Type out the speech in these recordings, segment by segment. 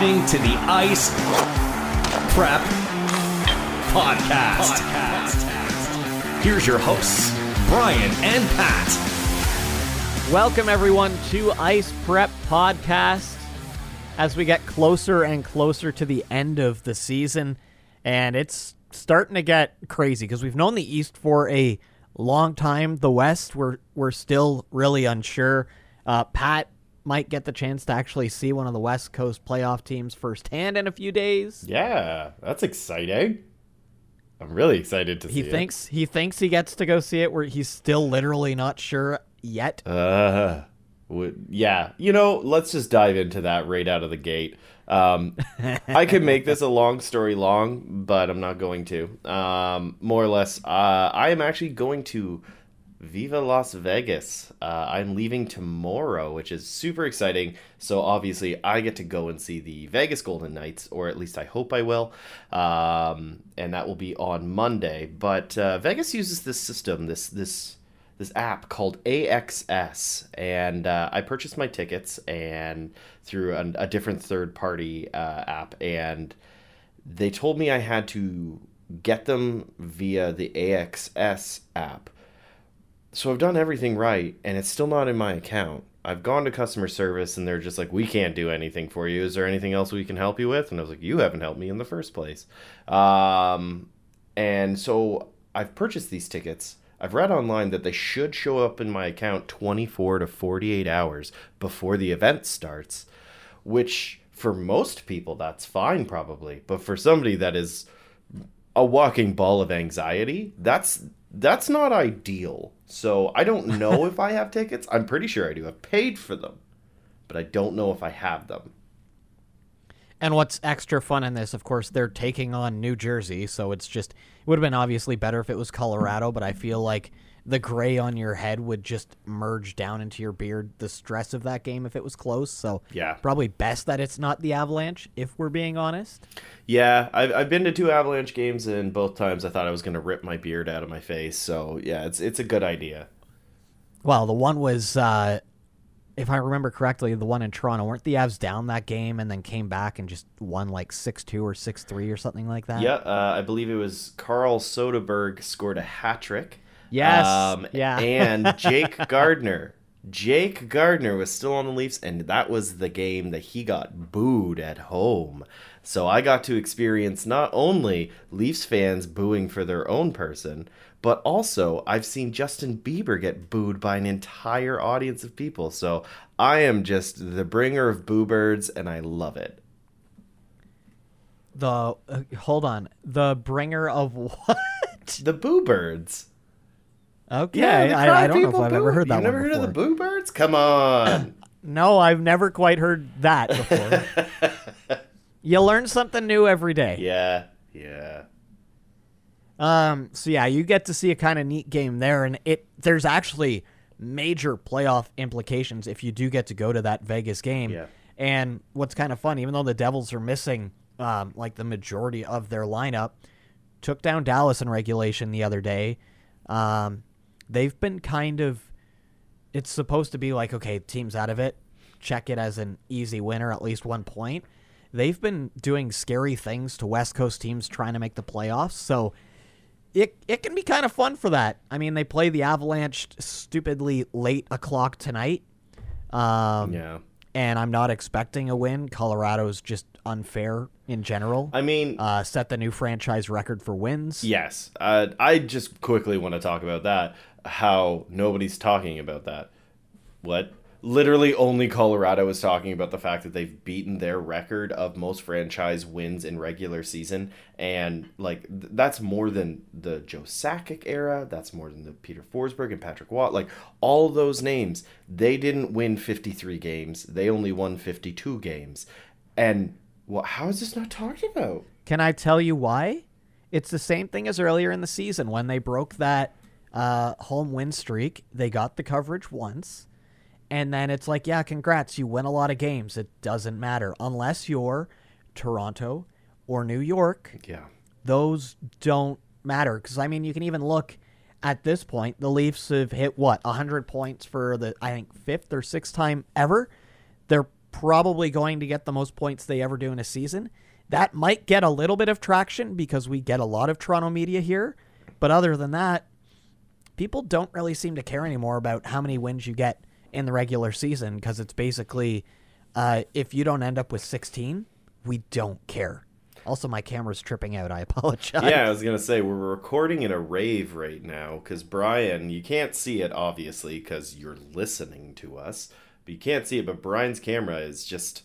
listening to the Ice Prep Podcast. Here's your hosts, Brian and Pat. Welcome, everyone, to Ice Prep Podcast. As we get closer and closer to the end of the season, and it's starting to get crazy because we've known the East for a long time. The West, we're we're still really unsure. Uh, Pat might get the chance to actually see one of the West Coast playoff teams firsthand in a few days. Yeah, that's exciting. I'm really excited to He see thinks he thinks he gets to go see it, where he's still literally not sure yet. Uh, w- yeah, you know, let's just dive into that right out of the gate. Um, I could make this a long story long, but I'm not going to. Um, more or less, uh, I am actually going to Viva Las Vegas. Uh, I'm leaving tomorrow, which is super exciting. So obviously, I get to go and see the Vegas Golden Knights, or at least I hope I will. Um, and that will be on Monday. But uh, Vegas uses this system, this this this app called AXS, and uh, I purchased my tickets and through a, a different third party uh, app, and they told me I had to get them via the AXS app. So I've done everything right, and it's still not in my account. I've gone to customer service, and they're just like, "We can't do anything for you. Is there anything else we can help you with?" And I was like, "You haven't helped me in the first place." Um, and so I've purchased these tickets. I've read online that they should show up in my account 24 to 48 hours before the event starts, which for most people that's fine probably, but for somebody that is a walking ball of anxiety, that's that's not ideal. So I don't know if I have tickets. I'm pretty sure I do. I've paid for them, but I don't know if I have them. And what's extra fun in this, of course, they're taking on New Jersey, so it's just it would have been obviously better if it was Colorado, but I feel like the gray on your head would just merge down into your beard the stress of that game if it was close. So Yeah. probably best that it's not the Avalanche, if we're being honest. Yeah, I've, I've been to two Avalanche games, and both times I thought I was going to rip my beard out of my face. So yeah, it's it's a good idea. Well, the one was, uh, if I remember correctly, the one in Toronto. Weren't the Avs down that game and then came back and just won like six two or six three or something like that? Yeah, uh, I believe it was Carl Soderberg scored a hat trick. Yes, Um, yeah. and Jake Gardiner. Jake Gardiner was still on the Leafs, and that was the game that he got booed at home. So I got to experience not only Leafs fans booing for their own person, but also I've seen Justin Bieber get booed by an entire audience of people. So I am just the bringer of boo birds, and I love it. The uh, hold on, the bringer of what? The boo birds. Okay, the I, I don't know if people I've boo. ever heard that You've never one heard of the before. boo birds? Come on. No, I've never quite heard that before. you learn something new every day. yeah, yeah. Um, so yeah, you get to see a kind of neat game there, and it there's actually major playoff implications if you do get to go to that Vegas game. Yeah. And what's kind of fun, even though the Devils are missing um, like the majority of their lineup, took down Dallas in regulation the other day. Um, they've been kind of. It's supposed to be like okay, team's out of it, check it as an easy winner, at least one point. They've been doing scary things to West Coast teams trying to make the playoffs, so it it can be kind of fun for that. I mean, they play the Avalanche stupidly late o'clock tonight. Um, Yeah. And I'm not expecting a win. Colorado's just unfair in general. I mean, uh, set the new franchise record for wins. yes. Uh, I just quickly want to talk about that. How nobody's talking about that. What? Literally, only Colorado is talking about the fact that they've beaten their record of most franchise wins in regular season, and like th- that's more than the Joe Sakic era. That's more than the Peter Forsberg and Patrick Roy. Like all those names, they didn't win fifty three games. They only won fifty two games, and well, how is this not talked about? Can I tell you why? It's the same thing as earlier in the season when they broke that uh, home win streak. They got the coverage once, and then it's like, yeah, congrats, you win a lot of games. It doesn't matter unless you're Toronto or New York. Yeah. Those don't matter because I mean, you can even look at this point. The Leafs have hit what hundred points for the I think fifth or sixth time ever. They're probably going to get the most points they ever do in a season. That might get a little bit of traction because we get a lot of Toronto media here. But other than that, people don't really seem to care anymore about how many wins you get in the regular season because it's basically uh, if you don't end up with 16, we don't care. Also, my camera's tripping out. I apologize. Yeah, I was gonna say we're recording in a rave right now because Brian, you can't see it obviously because you're listening to us, but you can't see it. But Brian's camera is just,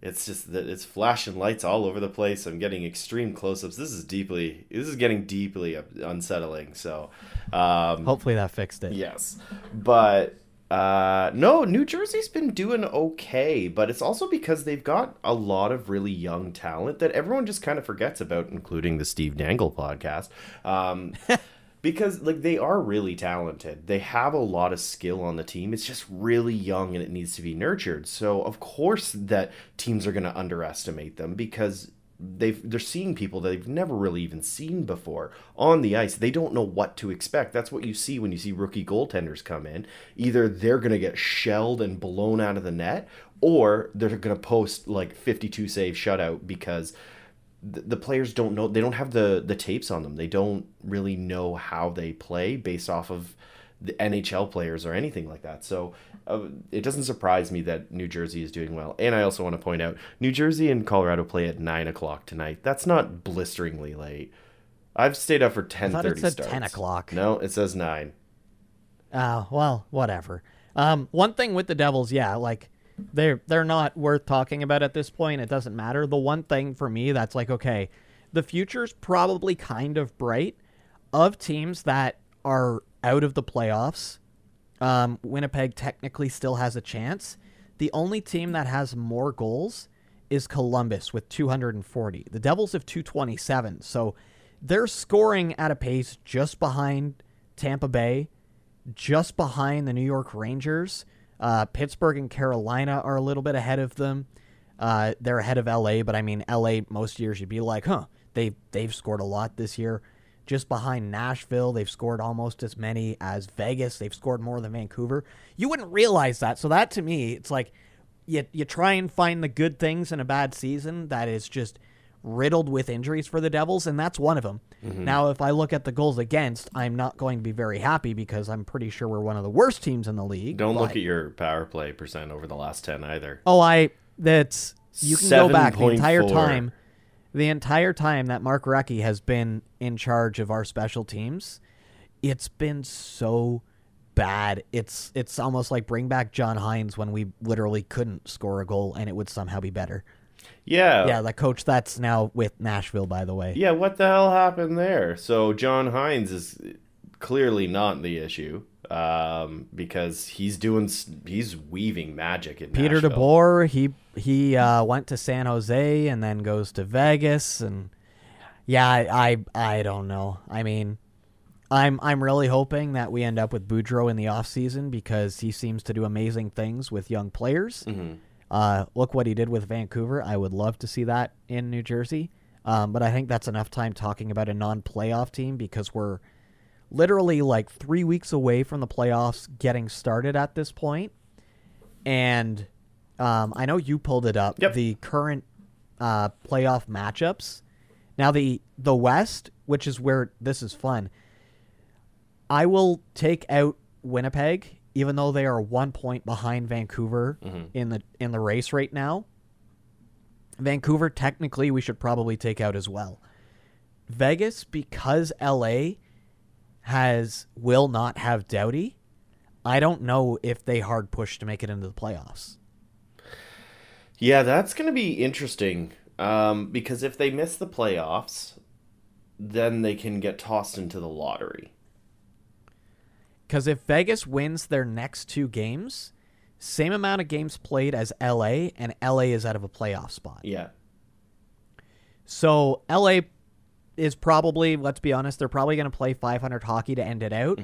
it's just that it's flashing lights all over the place. I'm getting extreme close-ups. This is deeply, this is getting deeply unsettling. So, um, Hopefully that fixed it. Yes, but uh, no, New Jersey's been doing okay, but it's also because they've got a lot of really young talent that everyone just kind of forgets about, including the Steve Dangle podcast. Um, because like they are really talented, they have a lot of skill on the team. It's just really young and it needs to be nurtured. So of course that teams are going to underestimate them because they've they're seeing people that they've never really even seen before on the ice. They don't know what to expect. That's what you see when you see rookie goaltenders come in. Either they're going to get shelled and blown out of the net or they're going to post like 52 save shutout because the players don't know they don't have the the tapes on them. They don't really know how they play based off of the NHL players or anything like that. So uh, it doesn't surprise me that New Jersey is doing well. And I also want to point out New Jersey and Colorado play at nine o'clock tonight. That's not blisteringly late. I've stayed up for ten thought it said starts. 10 o'clock. No, it says nine. Oh, well, whatever. Um, one thing with the Devils, yeah, like they're they're not worth talking about at this point. It doesn't matter. The one thing for me that's like, okay, the future's probably kind of bright of teams that are out of the playoffs. Um, Winnipeg technically still has a chance. The only team that has more goals is Columbus with 240. The Devils have 227. So they're scoring at a pace just behind Tampa Bay, just behind the New York Rangers. Uh, Pittsburgh and Carolina are a little bit ahead of them. Uh, they're ahead of LA, but I mean, LA most years you'd be like, huh, they they've scored a lot this year. Just behind Nashville, they've scored almost as many as Vegas. They've scored more than Vancouver. You wouldn't realize that. So that to me, it's like you you try and find the good things in a bad season that is just riddled with injuries for the Devils, and that's one of them. Mm-hmm. Now, if I look at the goals against, I'm not going to be very happy because I'm pretty sure we're one of the worst teams in the league. Don't look at your power play percent over the last ten either. Oh, I that's you can go back the entire 7.4. time. The entire time that Mark Recchi has been in charge of our special teams, it's been so bad. It's it's almost like bring back John Hynes when we literally couldn't score a goal and it would somehow be better. Yeah. Yeah, the coach that's now with Nashville, by the way. Yeah, what the hell happened there? So John Hynes is clearly not the issue um, because he's doing he's weaving magic in Peter Nashville. DeBoer, he he uh, went to San Jose and then goes to Vegas, and yeah, I, I I don't know. I mean, I'm I'm really hoping that we end up with Boudreau in the offseason because he seems to do amazing things with young players. Uh, look what he did with Vancouver. I would love to see that in New Jersey, um, but I think that's enough time talking about a non-playoff team because we're literally like three weeks away from the playoffs getting started at this point. And um, I know you pulled it up. Yep. The current uh, playoff matchups. Now the the West, which is where this is fun. I will take out Winnipeg, even though they are one point behind Vancouver in the in the race right now. Vancouver, technically, we should probably take out as well. Vegas, because LA has will not have Doughty. I don't know if they hard push to make it into the playoffs. Yeah, that's going to be interesting um, because if they miss the playoffs, then they can get tossed into the lottery. Because if Vegas wins their next two games, same amount of games played as LA, and LA is out of a playoff spot. Yeah. So LA is probably, let's be honest, they're probably going to play 500 hockey to end it out.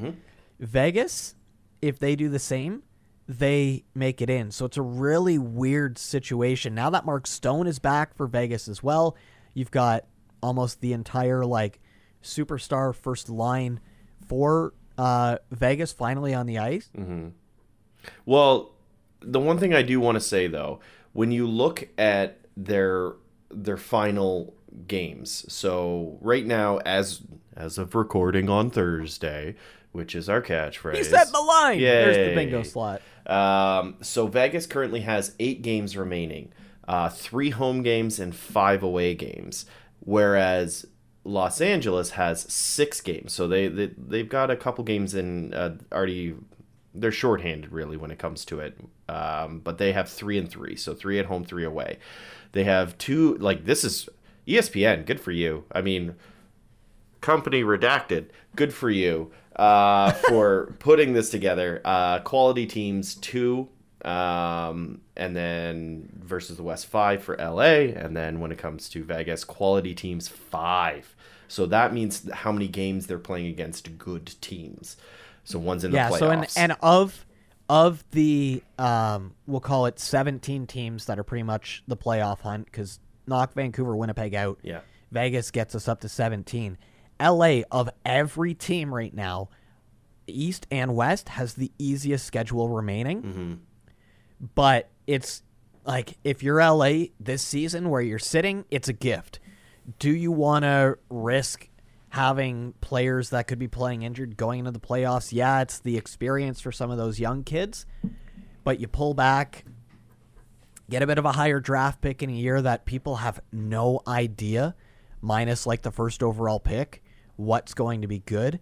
Vegas, if they do the same, they make it in. So it's a really weird situation. Now that Mark Stone is back for Vegas as well, you've got almost the entire like superstar first line for uh, Vegas finally on the ice. Well, the one thing I do want to say though, when you look at their their final games, so right now as as of recording on Thursday, which is our catchphrase. He set the line. There's the bingo slot. Um, so Vegas currently has eight games remaining, uh, three home games and five away games, whereas Los Angeles has six games. So they, they they've got a couple games in uh, already. They're shorthanded really when it comes to it, um, but they have three and three, so three at home, three away. They have two like this is ESPN. Good for you. I mean, company redacted. Good for you uh, for putting this together. Uh, quality teams two, um, and then versus the West five for LA, and then when it comes to Vegas, quality teams five. So that means how many games they're playing against good teams. So one's in the Yeah. playoffs. So and and of of the um, we'll call it 17 teams that are pretty much the playoff hunt because knock Vancouver, Winnipeg out. yeah, Vegas gets us up to 17. LA of every team right now, East and West has the easiest schedule remaining. Mm-hmm. But it's like if you're LA this season where you're sitting, it's a gift. Do you want to risk having players that could be playing injured going into the playoffs? Yeah, it's the experience for some of those young kids, but you pull back, get a bit of a higher draft pick in a year that people have no idea, minus like the first overall pick, what's going to be good.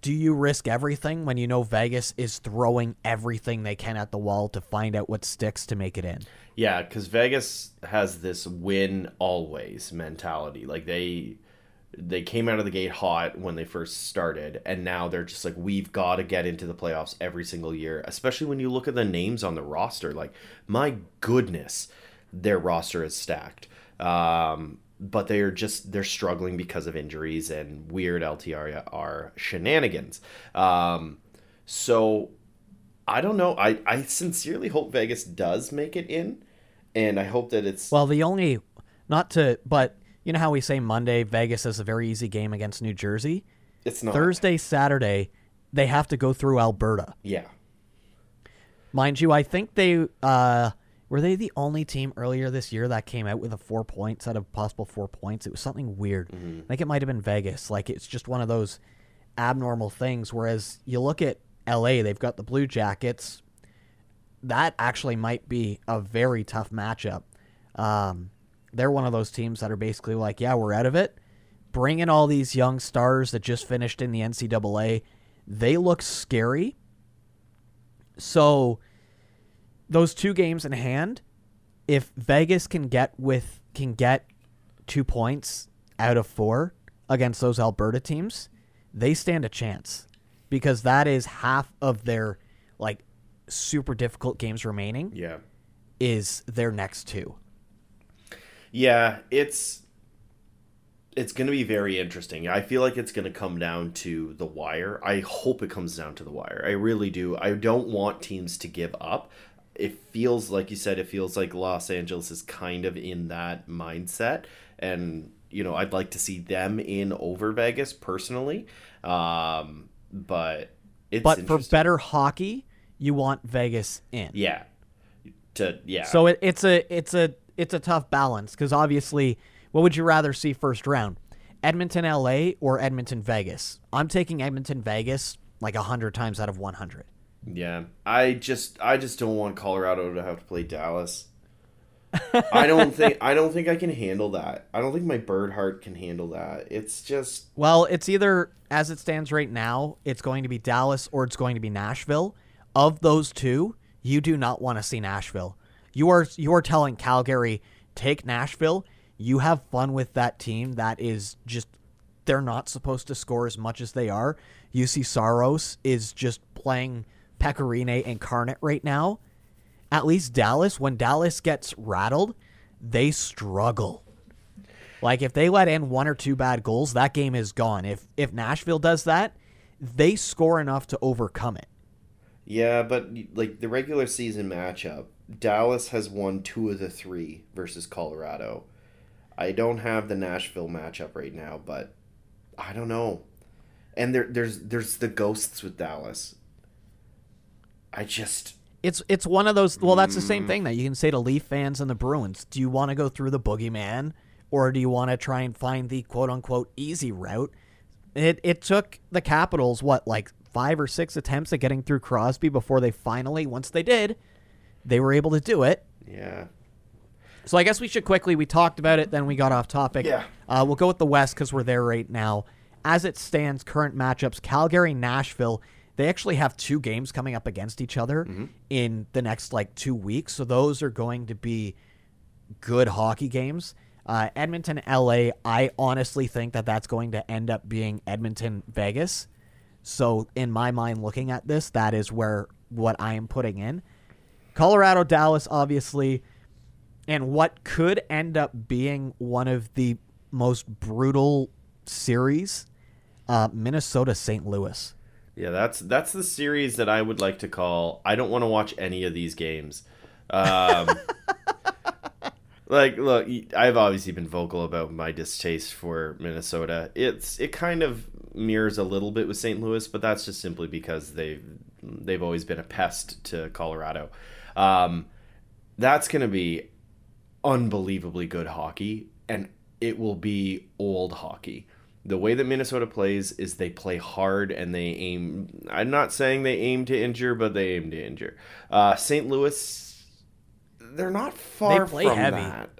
Do you risk everything when you know Vegas is throwing everything they can at the wall to find out what sticks to make it in? Yeah, because Vegas has this win always mentality. Like they they came out of the gate hot when they first started, and now they're just like, we've got to get into the playoffs every single year. Especially when you look at the names on the roster. Like, my goodness, their roster is stacked. Um, but they are just they're struggling because of injuries and weird LTR are shenanigans. Um, so I don't know. I, I sincerely hope Vegas does make it in, and I hope that it's Well, the only, not to, but you know how we say Monday, Vegas is a very easy game against New Jersey? it's not Thursday, Saturday, they have to go through Alberta. Yeah, Mind you, I think they uh, were they the only team earlier this year that came out with a four points out of possible four points. It was something weird. I think it might have been Vegas. Like it's just one of those abnormal things. Whereas you look at LA, they've got the Blue Jackets. That actually might be a very tough matchup. Um, they're one of those teams that are basically like, yeah, we're out of it. Bring in all these young stars that just finished in the NCAA. They look scary. So those two games in hand, if Vegas can get with can get two points out of four against those Alberta teams, they stand a chance because that is half of their like super difficult games remaining yeah, is their next two. Yeah. It's it's going to be very interesting. I feel like it's going to come down to the wire. I hope it comes down to the wire. I really do. I don't want teams to give up. It feels like you said. It feels like Los Angeles is kind of in that mindset, and you know, I'd like to see them in over Vegas personally. Um, but it's But for better hockey, you want Vegas in. yeah, to yeah. So it, it's a it's a it's a tough balance because obviously, what would you rather see first round, Edmonton, LA, or Edmonton, Vegas? I'm taking Edmonton, Vegas like hundred times out of one hundred. Yeah, I just I just don't want Colorado to have to play Dallas. I don't think I don't think I can handle that. I don't think my bird heart can handle that. It's just Well, it's either as it stands right now, it's going to be Dallas or it's going to be Nashville. Of those two, you do not want to see Nashville. You are you are telling Calgary take Nashville. You have fun with that team. That is just they're not supposed to score as much as they are. Juuse Saros is just playing Pekka Rinne incarnate right now. At least Dallas, when Dallas gets rattled, they struggle. Like if they let in one or two bad goals, that game is gone. If if Nashville does that, they score enough to overcome it. yeah, but like the regular season matchup, Dallas has won two of the three versus Colorado. I don't have the Nashville matchup right now, but I don't know. And there there's there's the ghosts with Dallas. I just It's it's one of those. Well, that's the same mm. thing that you can say to Leaf fans and the Bruins. Do you want to go through the boogeyman, or do you want to try and find the quote unquote easy route? It it took the Capitals what like five or six attempts at getting through Crosby before they finally, once they did, they were able to do it. Yeah. So I guess we should quickly. We talked about it, then we got off topic. Yeah. Uh, we'll go with the West because we're there right now. As it stands, current matchups: Calgary, Nashville. They actually have two games coming up against each other in the next like two weeks. So those are going to be good hockey games. Uh, Edmonton, LA. I honestly think that that's going to end up being Edmonton, Vegas. So in my mind, looking at this, that is where what I am putting in. Colorado, Dallas, obviously, and what could end up being one of the most brutal series, uh, Minnesota, St. Louis. Yeah, that's that's the series that I would like to call. I don't want to watch any of these games. Um, like, look, I've obviously been vocal about my distaste for Minnesota. It's it kind of mirrors a little bit with St. Louis, but that's just simply because they've they've always been a pest to Colorado. Um, that's going to be unbelievably good hockey, and it will be old hockey. The way that Minnesota plays is they play hard and they aim. I'm not saying they aim to injure, but they aim to injure. Uh, St. Louis, they're not far play from heavy. that.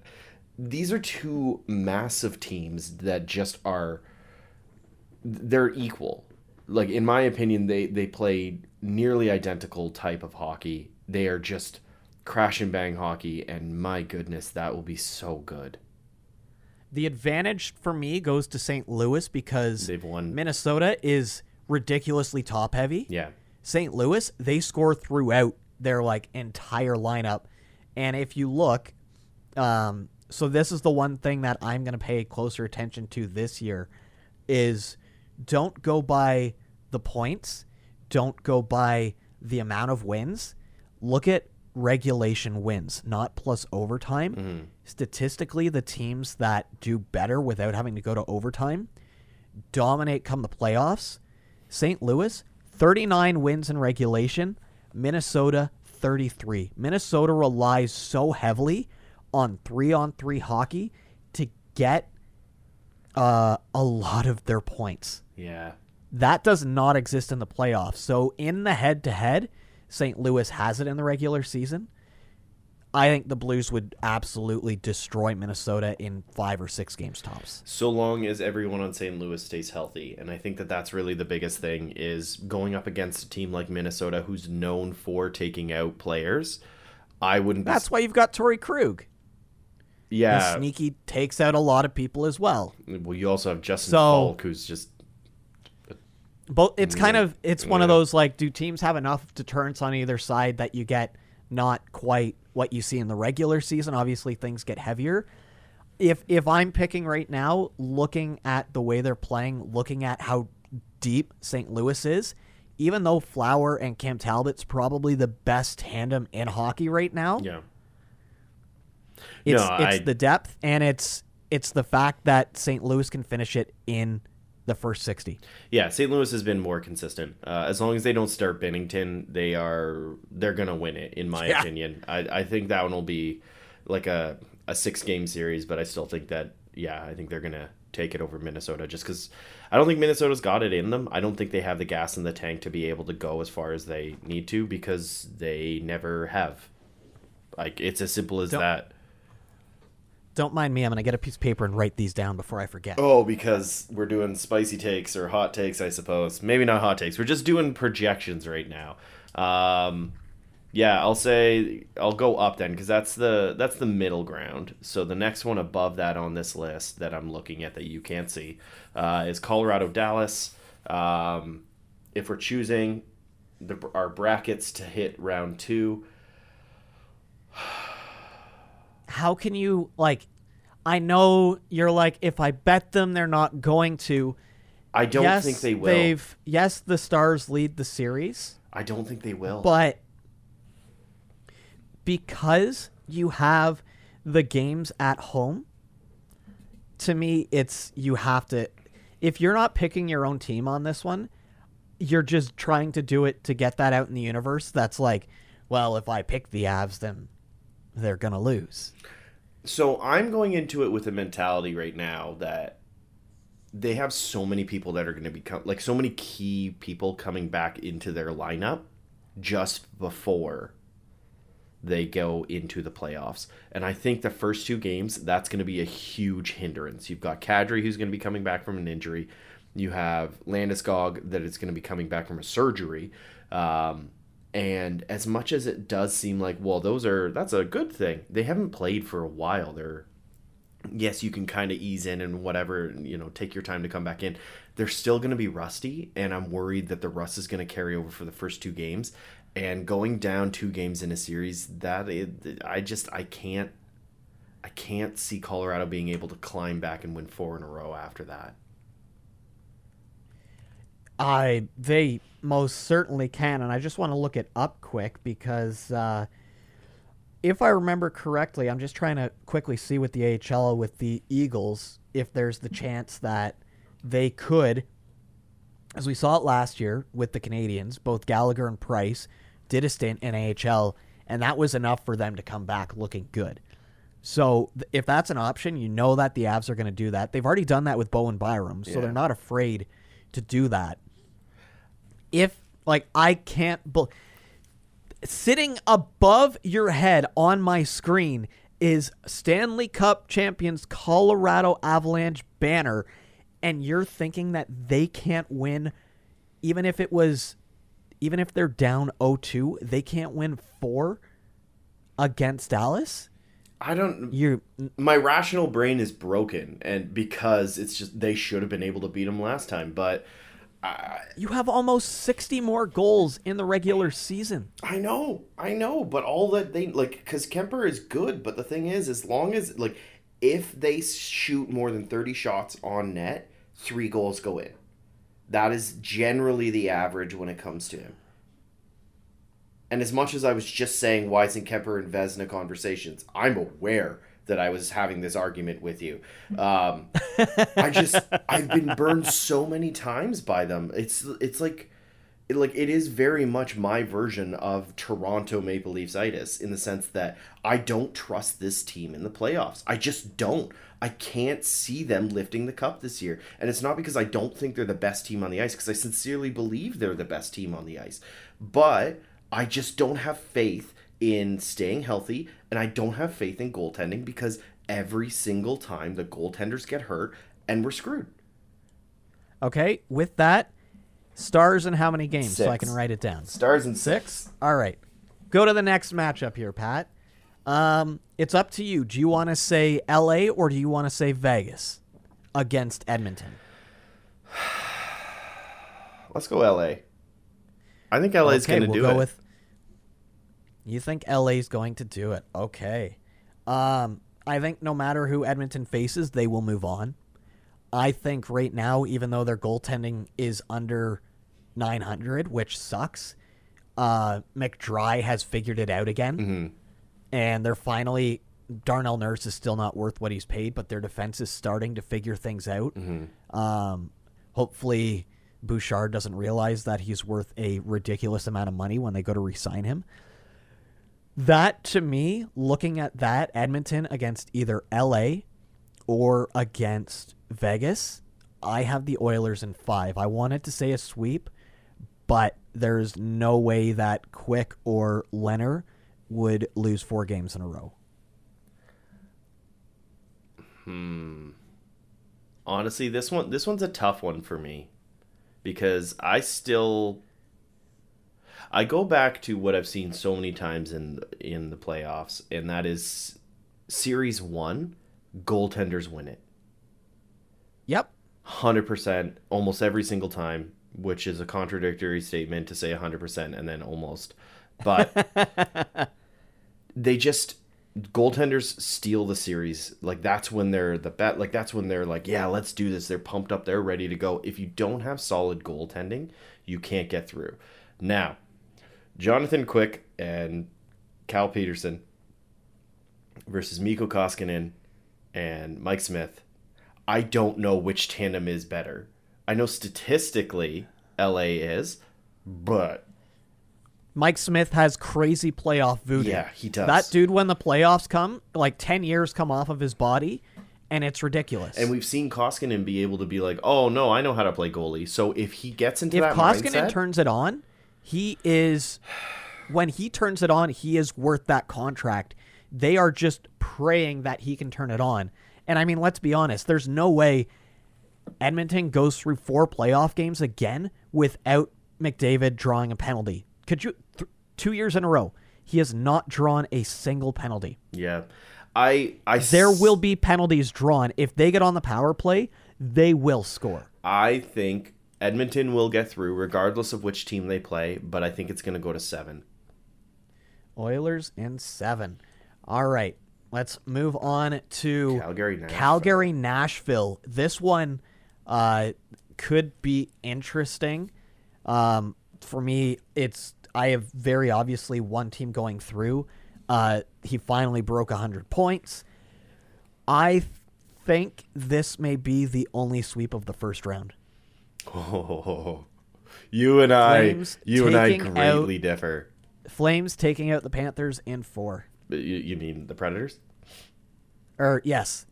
These are two massive teams that just are. They're equal. Like in my opinion, they they play nearly identical type of hockey. They are just crash and bang hockey, and my goodness, that will be so good. The advantage for me goes to St. Louis because They've won. Minnesota is ridiculously top heavy. Yeah, St. Louis, they score throughout their like entire lineup. And if you look, um, so this is the one thing that I'm going to pay closer attention to this year is don't go by the points, don't go by the amount of wins. Look at regulation wins, not plus overtime. Statistically, the teams that do better without having to go to overtime dominate come the playoffs. St. Louis, 39 wins in regulation. Minnesota, 33. Minnesota relies so heavily on three on three hockey to get uh, a lot of their points. yeah. That does not exist in the playoffs. So, in the head to head, St. Louis has it in the regular season. I think the Blues would absolutely destroy Minnesota in five or six games tops. so long as everyone on St. Louis stays healthy. And I think that that's really the biggest thing is going up against a team like Minnesota who's known for taking out players. I wouldn't That's why you've got Torrey Krug. Yeah. sneaky takes out a lot of people as well. Well, you also have Justin So- Faulk who's just But it's kind of it's one of those like do teams have enough deterrence on either side that you get not quite what you see in the regular season. Obviously things get heavier. If if I'm picking right now, looking at the way they're playing, looking at how deep St. Louis is, even though Flower and Cam Talbot's probably the best tandem in hockey right now, yeah. It's No, it's I- the depth and it's it's the fact that St. Louis can finish it in the first sixty. Yeah, St. Louis has been more consistent. Uh, as long as they don't start Binnington, they are they're gonna win it, in my Yeah. opinion. I, I think that one will be like a a six game series, but I still think that yeah, I think they're gonna take it over Minnesota just because I don't think Minnesota's got it in them. I don't think they have the gas in the tank to be able to go as far as they need to because they never have. Like it's as simple as Don't- that. Don't mind me. I'm gonna get a piece of paper and write these down before I forget. Oh, because we're doing spicy takes or hot takes, I suppose. Maybe not hot takes. We're just doing projections right now. Um, yeah, I'll say I'll go up then because that's the that's the middle ground. So the next one above that on this list that I'm looking at that you can't see uh, is Colorado Dallas. Um, if we're choosing the, our brackets to hit round two, How can you like? I know you're like, if I bet them, they're not going to. I don't yes, think they will. They've yes, the Stars lead the series, I don't think they will. but because you have the games at home, to me, it's you have to. If you're not picking your own team on this one, you're just trying to do it to get that out in the universe. That's like well, if I pick the Avs, then they're gonna lose. So I'm going into it with a mentality right now that they have so many people that are going to become like so many key people coming back into their lineup just before they go into the playoffs. And I think the first two games, that's going to be a huge hindrance. You've got Kadri, who's going to be coming back from an injury. You have Landeskog, that is going to be coming back from a surgery. Um, and as much as it does seem like, well, those are that's a good thing. They haven't played for a while. They're yes, you can kind of ease in and whatever, you know, take your time to come back in. They're still going to be rusty, and I'm worried that the rust is going to carry over for the first two games. And going down two games in a series, that I just I can't I can't see Colorado being able to climb back and win four in a row after that. I they most certainly can, and I just want to look it up quick because uh, if I remember correctly, I'm just trying to quickly see with the AHL with the Eagles if there's the chance that they could, as we saw it last year with the Canadiens, both Gallagher and Price did a stint in AHL, and that was enough for them to come back looking good. So if that's an option, you know that the Avs are going to do that. They've already done that with Bowen Byram, so yeah. they're not afraid to do that. If like I can't be- sitting above your head on my screen is Stanley Cup champions Colorado Avalanche banner and you're thinking that they can't win even if it was even if they're down 0-2, they can't win 4 against Dallas? I don't. You, my rational brain is broken, and because it's just they should have been able to beat them last time, but I, you have almost sixty more goals in the regular season. I know, I know, but all that they like, because Kuemper is good, but the thing is, as long as like, if they shoot more than thirty shots on net, three goals go in. That is generally the average when it comes to him. And as much as I was just saying Weiss and Vezina conversations, I'm aware that I was having this argument with you. Um, I just I've been burned so many times by them. It's it's like it, like it is very much my version of Toronto Maple Leafs itis in the sense that I don't trust this team in the playoffs. I just don't. I can't see them lifting the cup this year. And it's not because I don't think they're the best team on the ice because I sincerely believe they're the best team on the ice. But I just don't have faith in staying healthy, and I don't have faith in goaltending because every single time the goaltenders get hurt, and we're screwed. Okay, with that, stars in how many games six. so I can write it down? Stars in six. six. All right. Go to the next matchup here, Pat. Um, it's up to you. Do you want to say LA or do you want to say Vegas against Edmonton? Let's go LA. I think LA is okay, going to we'll do go it. With, you think LA's going to do it? Okay. Um, I think no matter who Edmonton faces, they will move on. I think right now, even though their goaltending is under 900, which sucks, uh, McDry has figured it out again. Mm-hmm. And they're finally, Darnell Nurse is still not worth what he's paid, but their defense is starting to figure things out. Mm-hmm. Um, hopefully, Bouchard doesn't realize that he's worth a ridiculous amount of money when they go to resign him. That to me, looking at that Edmonton against either LA or against Vegas, I have the Oilers in five. I wanted to say a sweep, but there's no way that Quick or Leonard would lose four games in a row. Hmm. Honestly, this one this one's a tough one for me because I still I go back to what I've seen so many times in in the playoffs, and that is series one, goaltenders win it. Yep, hundred percent, almost every single time, which is a contradictory statement to say hundred percent and then almost, but they just goaltenders steal the series. Like that's when they're the bet. Like that's when they're like, yeah, let's do this. They're pumped up. They're ready to go. If you don't have solid goaltending, you can't get through. Now, Jonathan Quick and Cal Petersen versus Mikko Koskinen and Mike Smith. I don't know which tandem is better. I know statistically LA is, but Mike Smith has crazy playoff voodoo. Yeah, he does. That dude, when the playoffs come, like 10 years come off of his body, and it's ridiculous. And we've seen Koskinen be able to be like, "Oh no, I know how to play goalie." So if he gets into if that Koskinen mindset, turns it on, he is when he turns it on, he is worth that contract. They are just praying that he can turn it on. And I mean, let's be honest, there's no way Edmonton goes through four playoff games again without McDavid drawing a penalty. Could you th- 2 years in a row, he has not drawn a single penalty. yeah, I, I, There will be penalties drawn if they get on the power play, they will score. I think Edmonton will get through regardless of which team they play, but I think it's going to go to seven. Oilers in 7. All right. Let's move on to Calgary, Nashville. Calgary, Nashville. This one uh, could be interesting. Um, for me, it's I have very obviously one team going through. Uh, he finally broke 100 points. I think this may be the only sweep of the first round. Oh, you and I, you and I greatly out- differ. Flames taking out the Panthers in four. You, you mean the Predators? Or yes,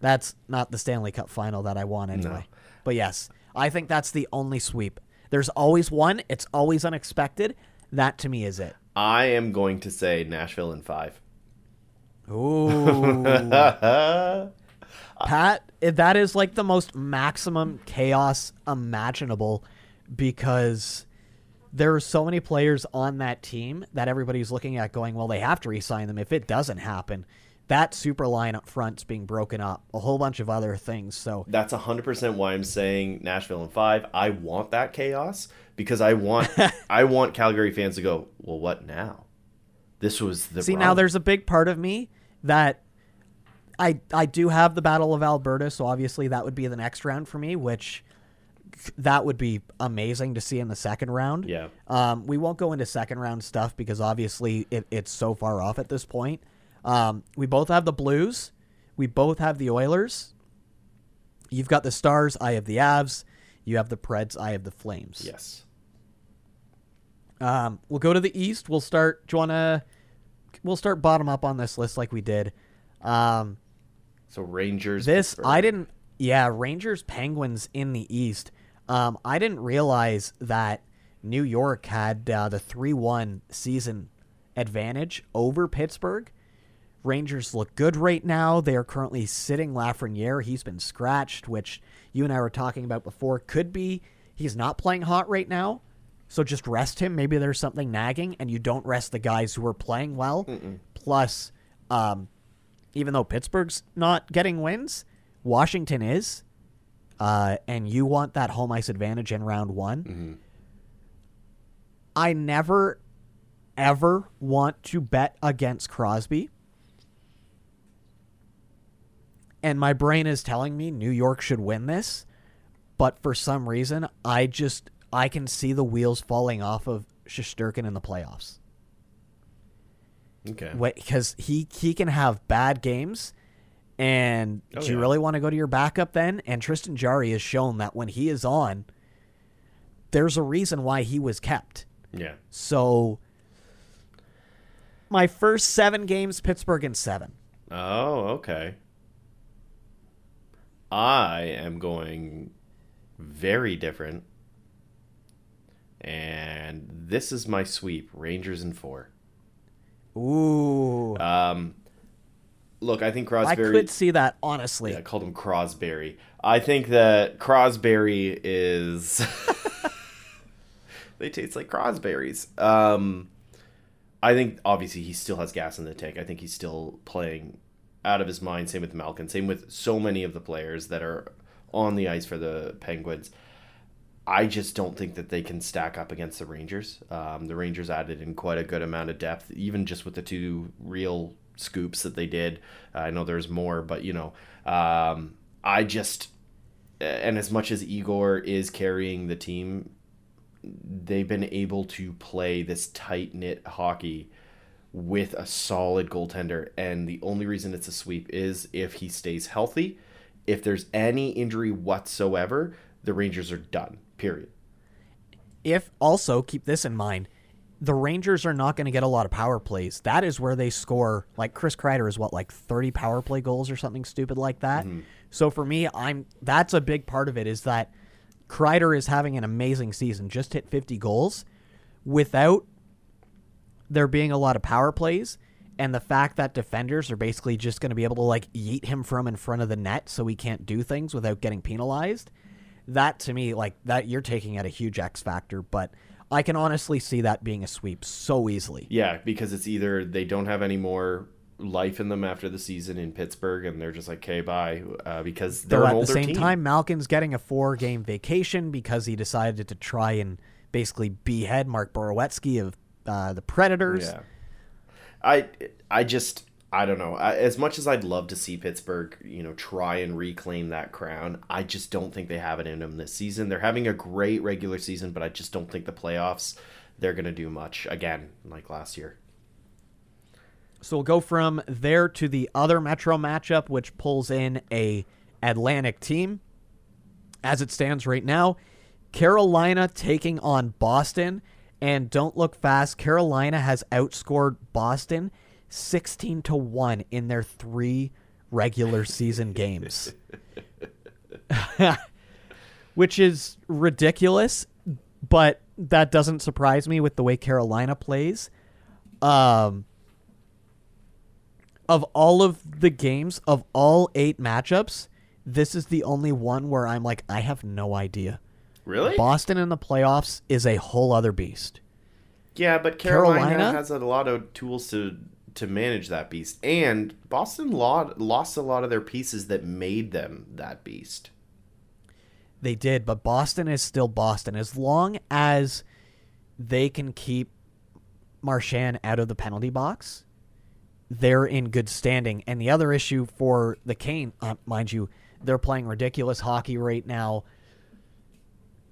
that's not the Stanley Cup final that I want anyway. But yes, I think that's the only sweep. There's always one. It's always unexpected. That to me is it. I am going to say Nashville in five. Ooh, Pat, eh, that is like the most maximum chaos imaginable because there are so many players on that team that everybody's looking at going, well, they have to re-sign them. If it doesn't happen, that super line up front's being broken up. A whole bunch of other things. So That's 100% why I'm saying Nashville in five. I want that chaos because I want I want Calgary fans to go, well, what now? This was the See, now there's a big part of me that I I do have the Battle of Alberta, so obviously that would be the next round for me, which that would be amazing to see in the second round. Yeah. Um, we won't go into second round stuff because obviously it, it's so far off at this point. Um, we both have the Blues. We both have the Oilers. You've got the Stars. I have the Avs. You have the Preds. I have the Flames. Yes. Um, we'll go to the East. We'll start. Do you wanna? We'll start bottom up on this list like we did. Um, So Rangers. this. I didn't. Yeah, Rangers Penguins in the East. Um, I didn't realize that New York had uh, the three-one season advantage over Pittsburgh. Rangers look good right now. They are currently sitting Lafreniere. He's been scratched, which you and I were talking about before. Could be he's not playing hot right now. So just rest him. Maybe there's something nagging, and you don't rest the guys who are playing well. Plus, um, even though Pittsburgh's not getting wins, Washington is, uh, and you want that home ice advantage in round one. I never, ever want to bet against Crosby. And my brain is telling me New York should win this, but for some reason, I just I can see the wheels falling off of Shesterkin in the playoffs Okay. because he he can have bad games. And Oh, do you yeah. really want to go to your backup then? And Tristan Jarry has shown that when he is on, there's a reason why he was kept. Yeah. So my first seven games, Pittsburgh in seven. Oh, okay. I am going very different. And this is my sweep Rangers in four. Ooh, Um, look, I think I Crosby. could see that honestly. Yeah, I called him Crosberry. I think that Crosberry is. they taste like Crosberries. Um, I think obviously he still has gas in the tank. I think he's still playing out of his mind. Same with Malkin. Same with so many of the players that are on the ice for the Penguins. I just don't think that they can stack up against the Rangers. Um, the Rangers added in quite a good amount of depth, even just with the two real scoops that they did. I know there's more, but you know, um, I just and as much as Igor is carrying the team, they've been able to play this tight knit hockey with a solid goaltender. And the only reason it's a sweep is if he stays healthy. If there's any injury whatsoever, the Rangers are done. Period. If also keep this in mind, the Rangers are not going to get a lot of power plays. That is where they score. Like Chris Kreider is what like 30 power play goals or something stupid like that. Mm-hmm. So for me, I'm that's a big part of it is that Kreider is having an amazing season. Just hit 50 goals without there being a lot of power plays and the fact that defenders are basically just going to be able to like yeet him from in front of the net so he can't do things without getting penalized. That to me like that you're taking at a huge X factor, but I can honestly see that being a sweep so easily. Yeah, because it's either they don't have any more life in them after the season in Pittsburgh, and they're just like, "Okay, bye," uh, because they're Though at older the same team. time, Malkin's getting a four game vacation because he decided to try and basically behead Mark Borowiecki of uh, the Predators. Yeah. I I just I don't know. As much as I'd love to see Pittsburgh, you know, try and reclaim that crown, I just don't think they have it in them this season. They're having a great regular season, but I just don't think the playoffs they're going to do much again like last year. So we'll go from there to the other Metro matchup, which pulls in a Atlantic team. As it stands right now, Carolina taking on Boston. And don't look fast. Carolina has outscored Boston 16 to 1 in their three regular season games. Which is ridiculous, but that doesn't surprise me with the way Carolina plays. Um, of all of the games of all eight matchups, this is the only one where I'm like, I have no idea. Really? Boston in the playoffs is a whole other beast. Yeah, but Carolina, Carolina? has a lot of tools to to manage that beast, and Boston lo- lost a lot of their pieces that made them that beast. They did, but Boston is still Boston. As long as they can keep Marchand out of the penalty box, they're in good standing. And the other issue for the Kane, uh, mind you, they're playing ridiculous hockey right now.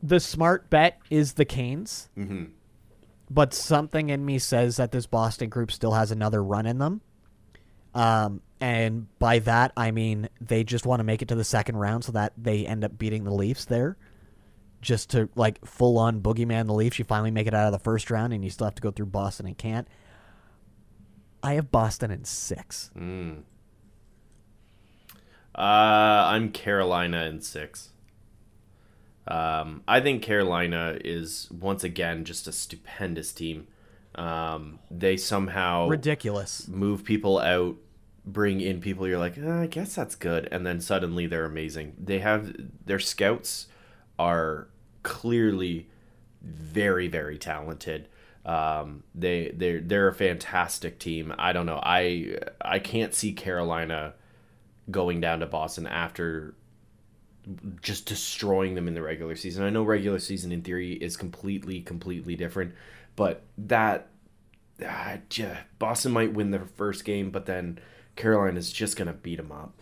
The smart bet is the Canes, hmm but something in me says that this Boston group still has another run in them. Um, and by that I mean they just want to make it to the second round so that they end up beating the Leafs there. Just to like full on boogeyman the Leafs, you finally make it out of the first round, and you still have to go through Boston and can't. I have Boston in six. Mm. Uh, I'm Carolina in six. Um, I think Carolina is once again just a stupendous team. Um, they somehow Ridiculous. move people out, bring in people you're like, "Uh, I guess that's good, and then suddenly they're amazing. They have their scouts are clearly very very talented. Um, they they they're a fantastic team. I don't know. I I can't see Carolina going down to Boston after just destroying them in the regular season. I know regular season in theory is completely completely different, but that ah, yeah, Boston might win their first game, but then Carolina's just gonna beat them up.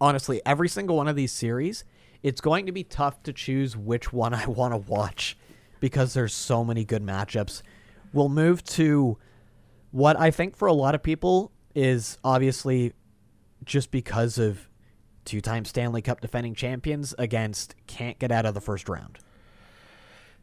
honestly, every single one of these series, it's going to be tough to choose which one I want to watch because there's so many good matchups. We'll move to what I think for a lot of people is obviously just because of two-time Stanley Cup defending champions against can't get out of the first round.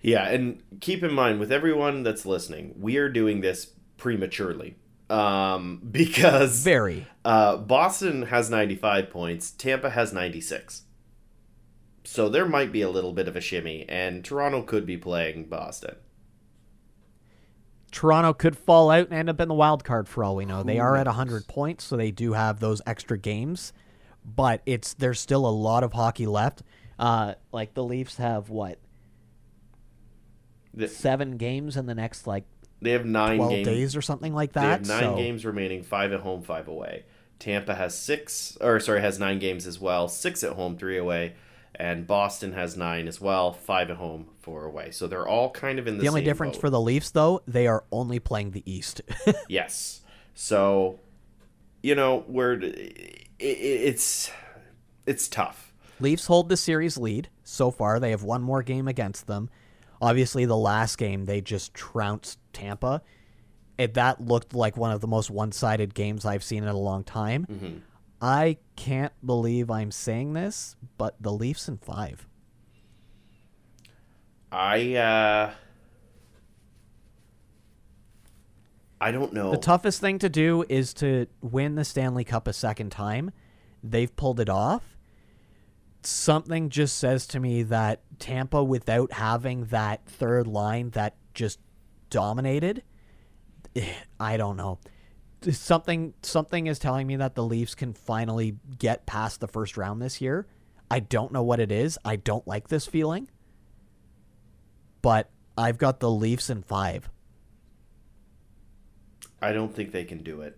Yeah, and keep in mind with everyone that's listening, we are doing this prematurely. Um, because Very. uh, Boston has 95 points, Tampa has 96. So there might be a little bit of a shimmy, and Toronto could be playing Boston. Toronto could fall out and end up in the wild card for all we know. They are at knows? 100 points, so they do have those extra games, but it's there's still a lot of hockey left. Uh, like the Leafs have what They, seven games in the next like they have nine 12 games. days or something like They that. have nine so games remaining, five at home, five away. Tampa has six, or sorry, has nine games as well, six at home, three away, and Boston has nine as well, five at home, four away. So they're all kind of in the, the only difference boat. for the Leafs though, they are only playing the East. Yes. So, you know, we're it, it's it's tough. Leafs hold the series lead so far. They have one more game against them. Obviously, the last game they just trounced Tampa. It, that looked like one of the most one-sided games I've seen in a long time. Mm-hmm. I can't believe I'm saying this, but the Leafs in five. I uh I don't know. The toughest thing to do is to win the Stanley Cup a second time. They've pulled it off. Something just says to me that Tampa, without having that third line that just dominated, I don't know. Something something is telling me that the Leafs can finally get past the first round this year. I don't know what it is. I don't like this feeling. But I've got the Leafs in five. I don't think they can do it.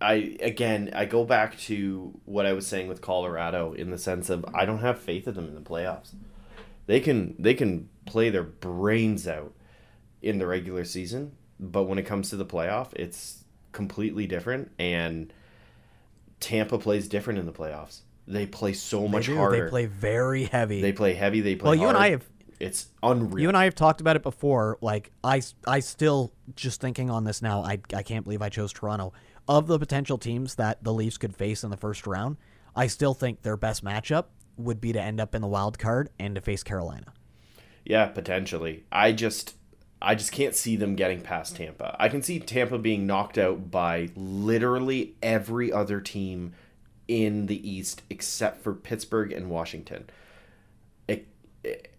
I again, I go back to what I was saying with Colorado in the sense of I don't have faith in them in the playoffs. They can they can play their brains out in the regular season, but when it comes to the playoff, it's completely different and Tampa plays different in the playoffs. They play so much they harder. They play very heavy. They play heavy. They play. well, you and. I have It's unreal. you and I have talked about it before. Like I, I still just thinking on this now. I, I can't believe I chose Toronto. Of the potential teams that the Leafs could face in the first round, I still think their best matchup would be to end up in the wild card and to face Carolina. Yeah, potentially. I just I just can't see them getting past Tampa. I can see Tampa being knocked out by literally every other team in the East except for Pittsburgh and Washington.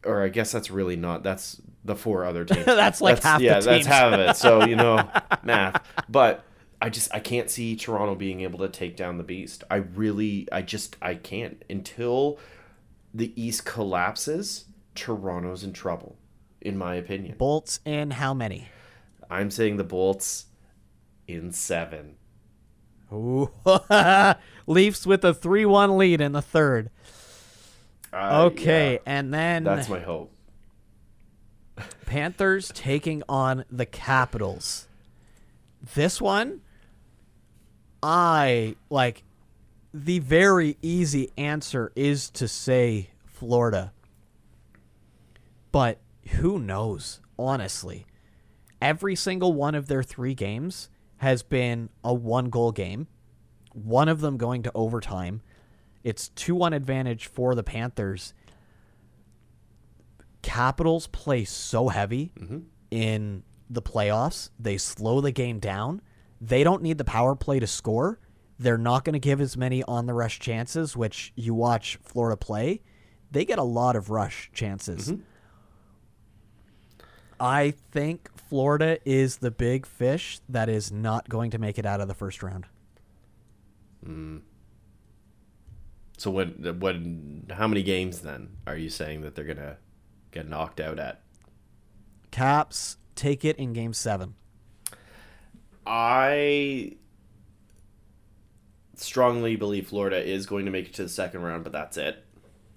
Or I guess that's really not. That's the four other teams. That's like half the yeah, that's half of it. So you know, math. But I just I can't see Toronto being able to take down the Beast. I really I just I can't until the East collapses. Toronto's in trouble, in my opinion. Bolts in how many? I'm saying the Bolts in seven. Ooh. Leafs with a three-one lead in the third. Uh, Okay, yeah, and then that's my hope. Panthers taking on the Capitals. This one, I like. The very easy answer is to say Florida. But who knows, honestly? Every single one of their three games has been a one goal game, one of them going to overtime. It's 2 1 advantage for the Panthers. Capitals play so heavy mm-hmm. in the playoffs. They slow the game down. They don't need the power play to score. They're not going to give as many on the rush chances, which you watch Florida play. They get a lot of rush chances. Mm-hmm. I think Florida is the big fish that is not going to make it out of the first round. Mm. So when when how many games then are you saying that they're gonna get knocked out at? Caps take it in game seven. I strongly believe Florida is going to make it to the second round, but that's it.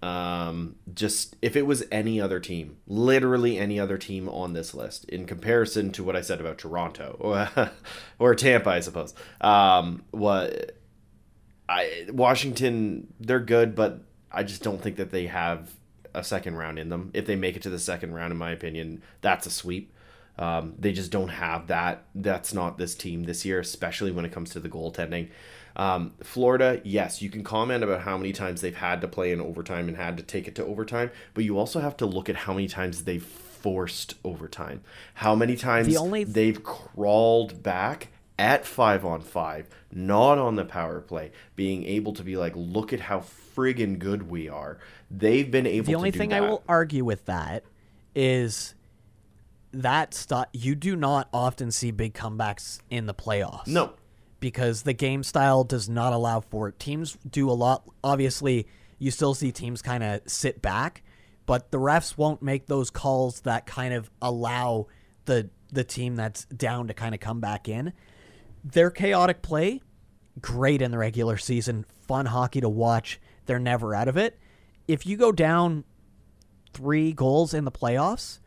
Um, just if it was any other team, literally any other team on this list, in comparison to what I said about Toronto or, or Tampa, I suppose. Um, what I Washington, they're good, but I just don't think that they have a second round in them. If they make it to the second round, in my opinion, that's a sweep. Um, they just don't have that. That's not this team this year, especially when it comes to the goaltending. Um, Florida, yes, you can comment about how many times they've had to play in overtime and had to take it to overtime, but you also have to look at how many times they've forced overtime. How many times The only- they've crawled back at five on five, not on the power play, being able to be like, look at how friggin' good we are. They've been able to do that. The only thing that. I will argue with that is that stuff you do not often see big comebacks in the playoffs. No. because the game style does not allow for it. Teams do a lot. Obviously, you still see teams kind of sit back, but the refs won't make those calls that kind of allow the the team that's down to kind of come back in. Their chaotic play, great in the regular season, fun hockey to watch. They're never out of it. If you go down three goals in the playoffs,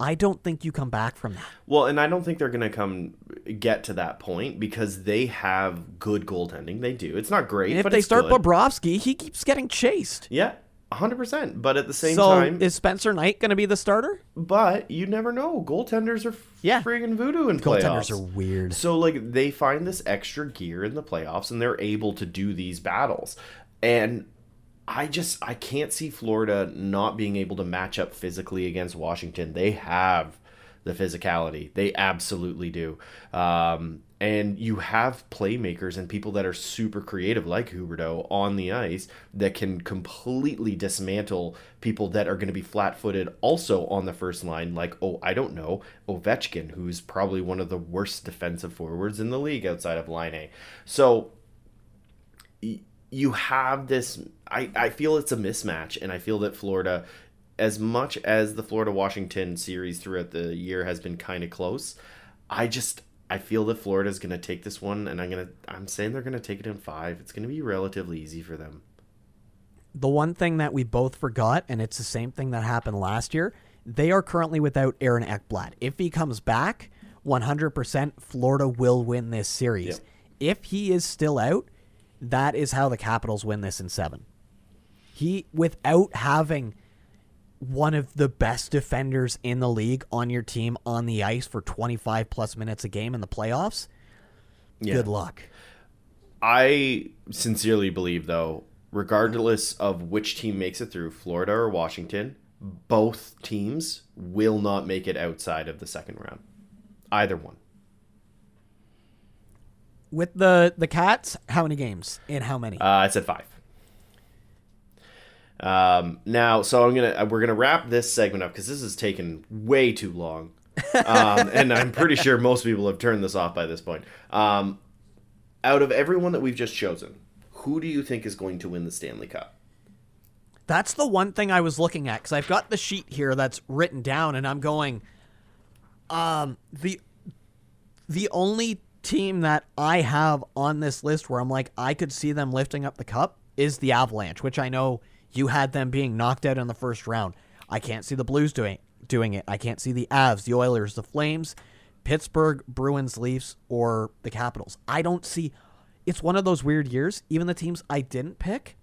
I don't think you come back from that. Well, and I don't think they're going to come get to that point because they have good goaltending. They do. It's not great, And if they start good. Bobrovsky, he keeps getting chased. yeah, 100%. But at the same so time, is Spencer Knight going to be the starter? but you never know. Goaltenders are Yeah. friggin' voodoo in playoffs. Goaltenders are weird. So like they find this extra gear in the playoffs and they're able to do these battles. And I just I can't see Florida not being able to match up physically against Washington. They have the physicality. They absolutely do. Um, and you have playmakers and people that are super creative, like Huberdeau, on the ice that can completely dismantle people that are going to be flat footed also on the first line, like, oh, I don't know, Ovechkin, who's probably one of the worst defensive forwards in the league outside of Line A. So you have this I, I feel it's a mismatch and I feel that Florida as much as the Florida Washington series throughout the year has been kind of close, I just I feel that Florida's going to take this one and I'm going to I'm saying they're going to take it in 5. It's going to be relatively easy for them. The one thing that we both forgot and it's the same thing that happened last year, they are currently without Aaron Ekblad. If he comes back, 100% Florida will win this series. Yep. If he is still out, that is how the Capitals win this in seven. He, without having one of the best defenders in the league on your team on the ice for 25 plus minutes a game in the playoffs, yeah. good luck. I sincerely believe, though, regardless of which team makes it through, Florida or Washington, both teams will not make it outside of the second round. Either one with the the Cats, how many games and how many? Uh, I said five. Um, now, so I'm gonna we're gonna wrap this segment up because this has taken way too long, um, and I'm pretty sure most people have turned this off by this point. Um, out of everyone that we've just chosen, who do you think is going to win the Stanley Cup? That's the one thing I was looking at because I've got the sheet here that's written down, and I'm going. Um, the the only team that I have on this list where I'm like, I could see them lifting up the cup is the Avalanche, which I know you had them being knocked out in the first round. I can't see the Blues doing doing it. I can't see the Avs, the Oilers, the Flames, Pittsburgh, Bruins, Leafs, or the Capitals. I don't see. It's one of those weird years. Even the teams I didn't pick,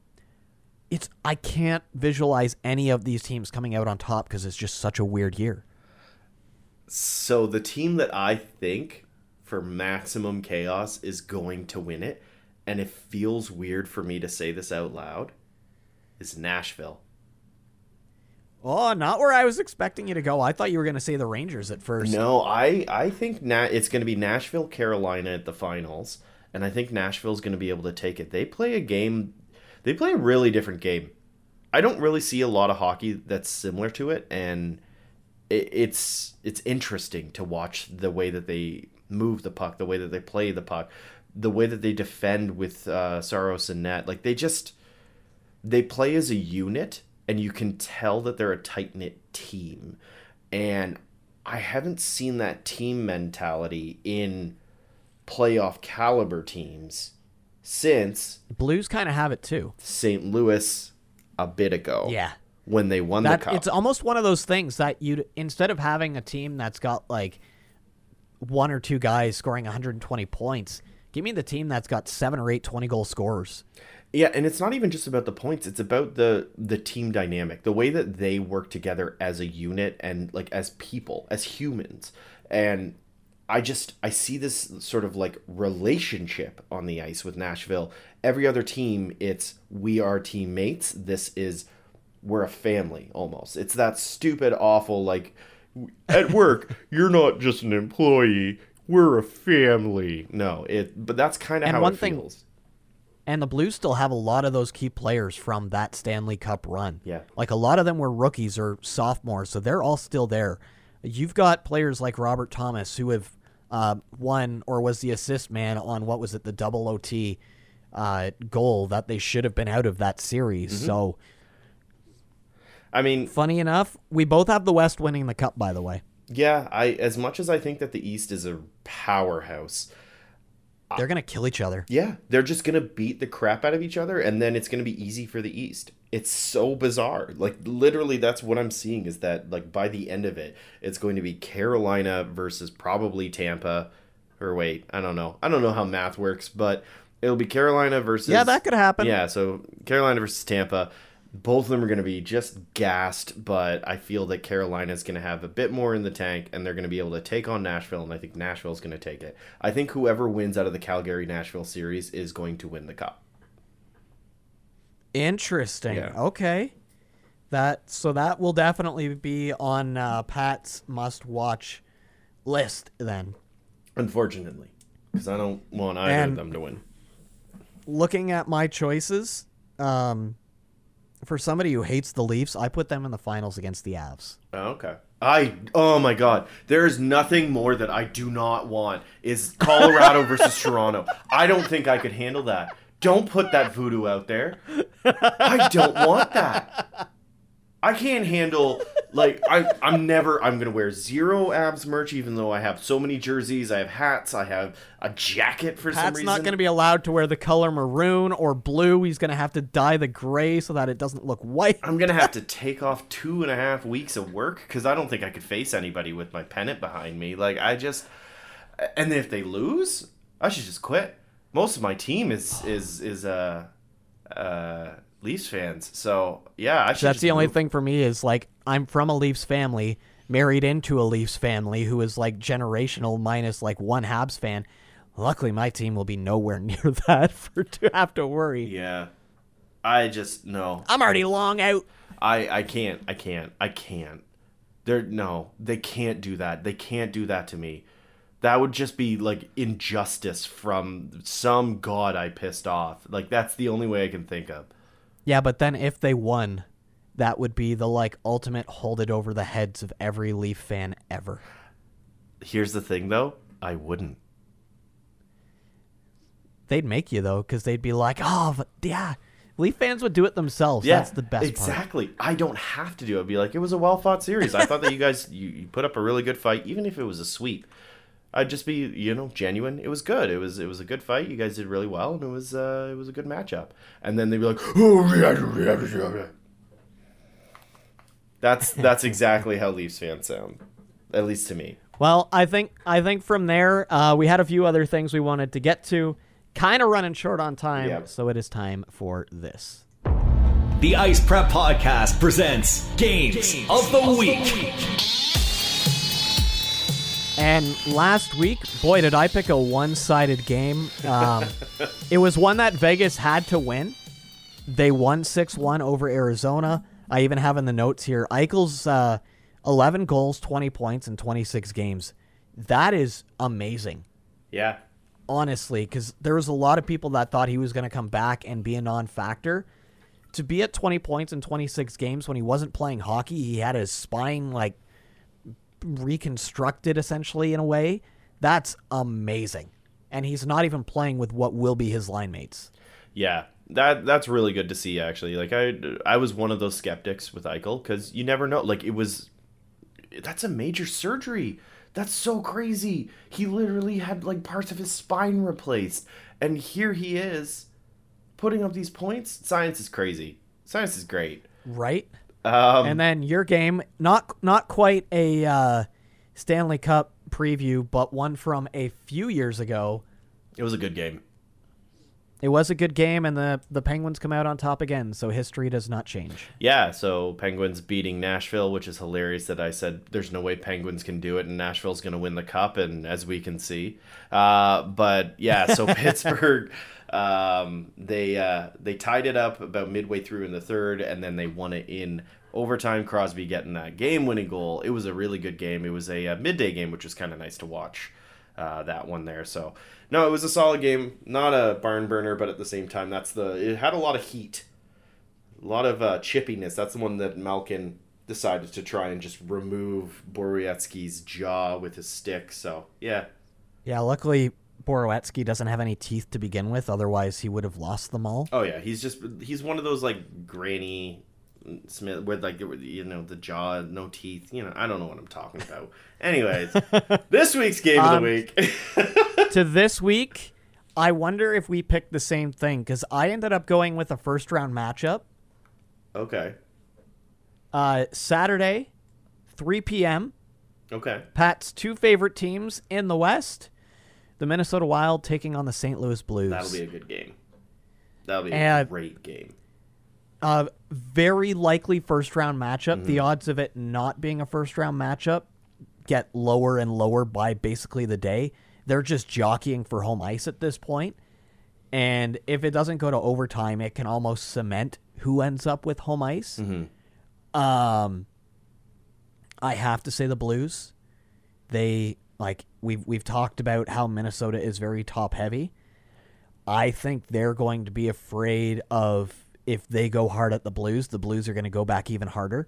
it's I can't visualize any of these teams coming out on top because it's just such a weird year. So the team that I think for maximum chaos is going to win it, and it feels weird for me to say this out loud, is Nashville. Oh, not where I was expecting you to go. I thought you were going to say the Rangers at first. No, I I think Na- it's going to be Nashville Carolina at the finals, and I think Nashville's going to be able to take it. They play a game, they play a really different game. I don't really see a lot of hockey that's similar to it, and it, it's it's interesting to watch the way that they move the puck, the way that they play the puck, the way that they defend with uh, Saros and Net. Like they just they play as a unit, and you can tell that they're a tight knit team. And I haven't seen that team mentality in playoff caliber teams since Blues kind of have it too. St. Louis a bit ago. Yeah. When they won that, the cup. It's almost one of those things that you instead of having a team that's got like one or two guys scoring 120 points. Give me the team that's got seven or eight 20 goal scorers. Yeah, and it's not even just about the points, it's about the the team dynamic, the way that they work together as a unit and like as people, as humans. And I just I see this sort of like relationship on the ice with Nashville. Every other team, it's we are teammates. This is we're a family almost. It's that stupid awful like at work, you're not just an employee. We're a family. No, it. But that's kind of how one it thing, feels. And the Blues still have a lot of those key players from that Stanley Cup run. Yeah, like a lot of them were rookies or sophomores, so they're all still there. You've got players like Robert Thomas who have uh, won or was the assist man on what was it the double OT uh, goal that they should have been out of that series. Mm-hmm. So I mean, funny enough, we both have the West winning the cup. By the way, yeah. I as much as I think that the East is a powerhouse, they're gonna kill each other. Yeah, they're just gonna beat the crap out of each other, and then it's gonna be easy for the East. It's so bizarre. Like literally, that's what I'm seeing is that like by the end of it, it's going to be Carolina versus probably Tampa. Or wait, I don't know. I don't know how math works, but it'll be Carolina versus. Yeah, that could happen. Yeah, so Carolina versus Tampa both of them are going to be just gassed, but I feel that Carolina is going to have a bit more in the tank and they're going to be able to take on Nashville, and I think Nashville is going to take it. I think whoever wins out of the Calgary Nashville series is going to win the cup. Interesting. Yeah. Okay. That so that will definitely be on uh, Pat's must watch list then. Unfortunately, because I don't want either And- of them to win. Looking at my choices, um, for somebody who hates the Leafs, I put them in the finals against the Avs. Oh, okay. I oh my god, there is nothing more that I do not want is Colorado versus Toronto. I don't think I could handle that. Don't put that voodoo out there. I don't want that. I can't handle like I I'm never I'm gonna wear zero Avs merch even though I have so many jerseys, I have hats, I have a jacket for some Pat's reason. not going to be allowed to wear the color maroon or blue. He's going to have to dye the gray so that it doesn't look white. I'm gonna have to take off two and a half weeks of work because I don't think I could face anybody with my pennant behind me. Like I just, and if they lose, I should just quit. Most of my team is is is uh uh Leafs fans, so yeah, I should. That's the only move. thing for me is like I'm from a Leafs family, married into a Leafs family who is like generational minus like one Habs fan. Luckily, my team will be nowhere near that for to have to worry. Yeah, I just no. I'm already long out. I I can't. I can't. I can't. They're no. They can't do that. They can't do that to me. That would just be like injustice from some god I pissed off. Like that's the only way I can think of. Yeah, but then if they won, that would be the like ultimate hold it over the heads of every Leaf fan ever. Here's the thing though, I wouldn't. They'd make you though, because they'd be like, "Oh, but yeah." Leaf fans would do it themselves. Yeah, That's the best part. Exactly. I don't have to do it. I'd be like, it was a well fought series. I thought that you guys you, you put up a really good fight, even if it was a sweep. I'd just be, you know, genuine. It was good. It was it was a good fight. You guys did really well, and it was uh, it was a good matchup. And then they'd be like, oh, yeah, yeah, yeah, yeah." that's that's exactly how Leafs fans sound, at least to me. Well, I think I think from there uh, we had a few other things we wanted to get to. Kind of running short on time, Yep. so it is time for this. The Ice Prep Podcast presents Games, of the Week. And last week, boy, did I pick a one-sided game. Um, it was one that Vegas had to win. They won six-one over Arizona. I even have in the notes here Eichel's uh, eleven goals, twenty points in twenty-six games. That is amazing. Yeah. honestly, because there was a lot of people that thought he was going to come back and be a non-factor. To be at 20 points in 26 games when he wasn't playing hockey, he had his spine like reconstructed essentially in a way. That's amazing. And he's not even playing with what will be his line mates. Yeah, that that's really good to see. Actually, like I I was one of those skeptics with Eichel because you never know. Like it was, that's a major surgery. That's so crazy. He literally had like parts of his spine replaced, and here he is, putting up these points. Science is crazy. Science is great. Right? Um, and then your game, not not quite a uh, Stanley Cup preview, but one from a few years ago. it was a good game. It was a good game, and the the Penguins come out on top again. So history does not change. Yeah, so Penguins beating Nashville, which is hilarious that I said there's no way Penguins can do it and Nashville's going to win the cup, and as we can see. Uh, but yeah, so Pittsburgh, um, they uh, they tied it up about midway through in the third, and then they won it in overtime. Crosby getting that game-winning goal. It was a really good game. It was a, uh midday game, which was kind of nice to watch. Uh, that one there. So no, it was a solid game. Not a barn burner, but at the same time, that's the it had a lot of heat a lot of uh, chippiness. That's the one that Malkin decided to try and just remove Borowiecki's jaw with his stick. So yeah, Yeah, luckily Borowiecki doesn't have any teeth to begin with. Otherwise, he would have lost them all. oh yeah, he's just he's one of those like granny Smith with like you know the jaw, no teeth. You know, I don't know what I'm talking about. Anyways, this week's game of Um, the week. to this week, I wonder if we picked the same thing because I ended up going with a first round matchup. okay, Uh, Saturday, 3 p.m. okay, Pat's two favorite teams in the West, the Minnesota Wild taking on the St. Louis Blues. that'll be a good game. That'll be a And- great game. A very likely first round matchup. Mm-hmm. The odds of it not being a first round matchup get lower and lower by basically the day. They're just jockeying for home ice at this point. And if it doesn't go to overtime, it can almost cement who ends up with home ice. Mm-hmm. Um, I have to say the Blues. They like we've we've talked about how Minnesota is very top heavy. I think they're going to be afraid of if they go hard at the Blues, the Blues are going to go back even harder.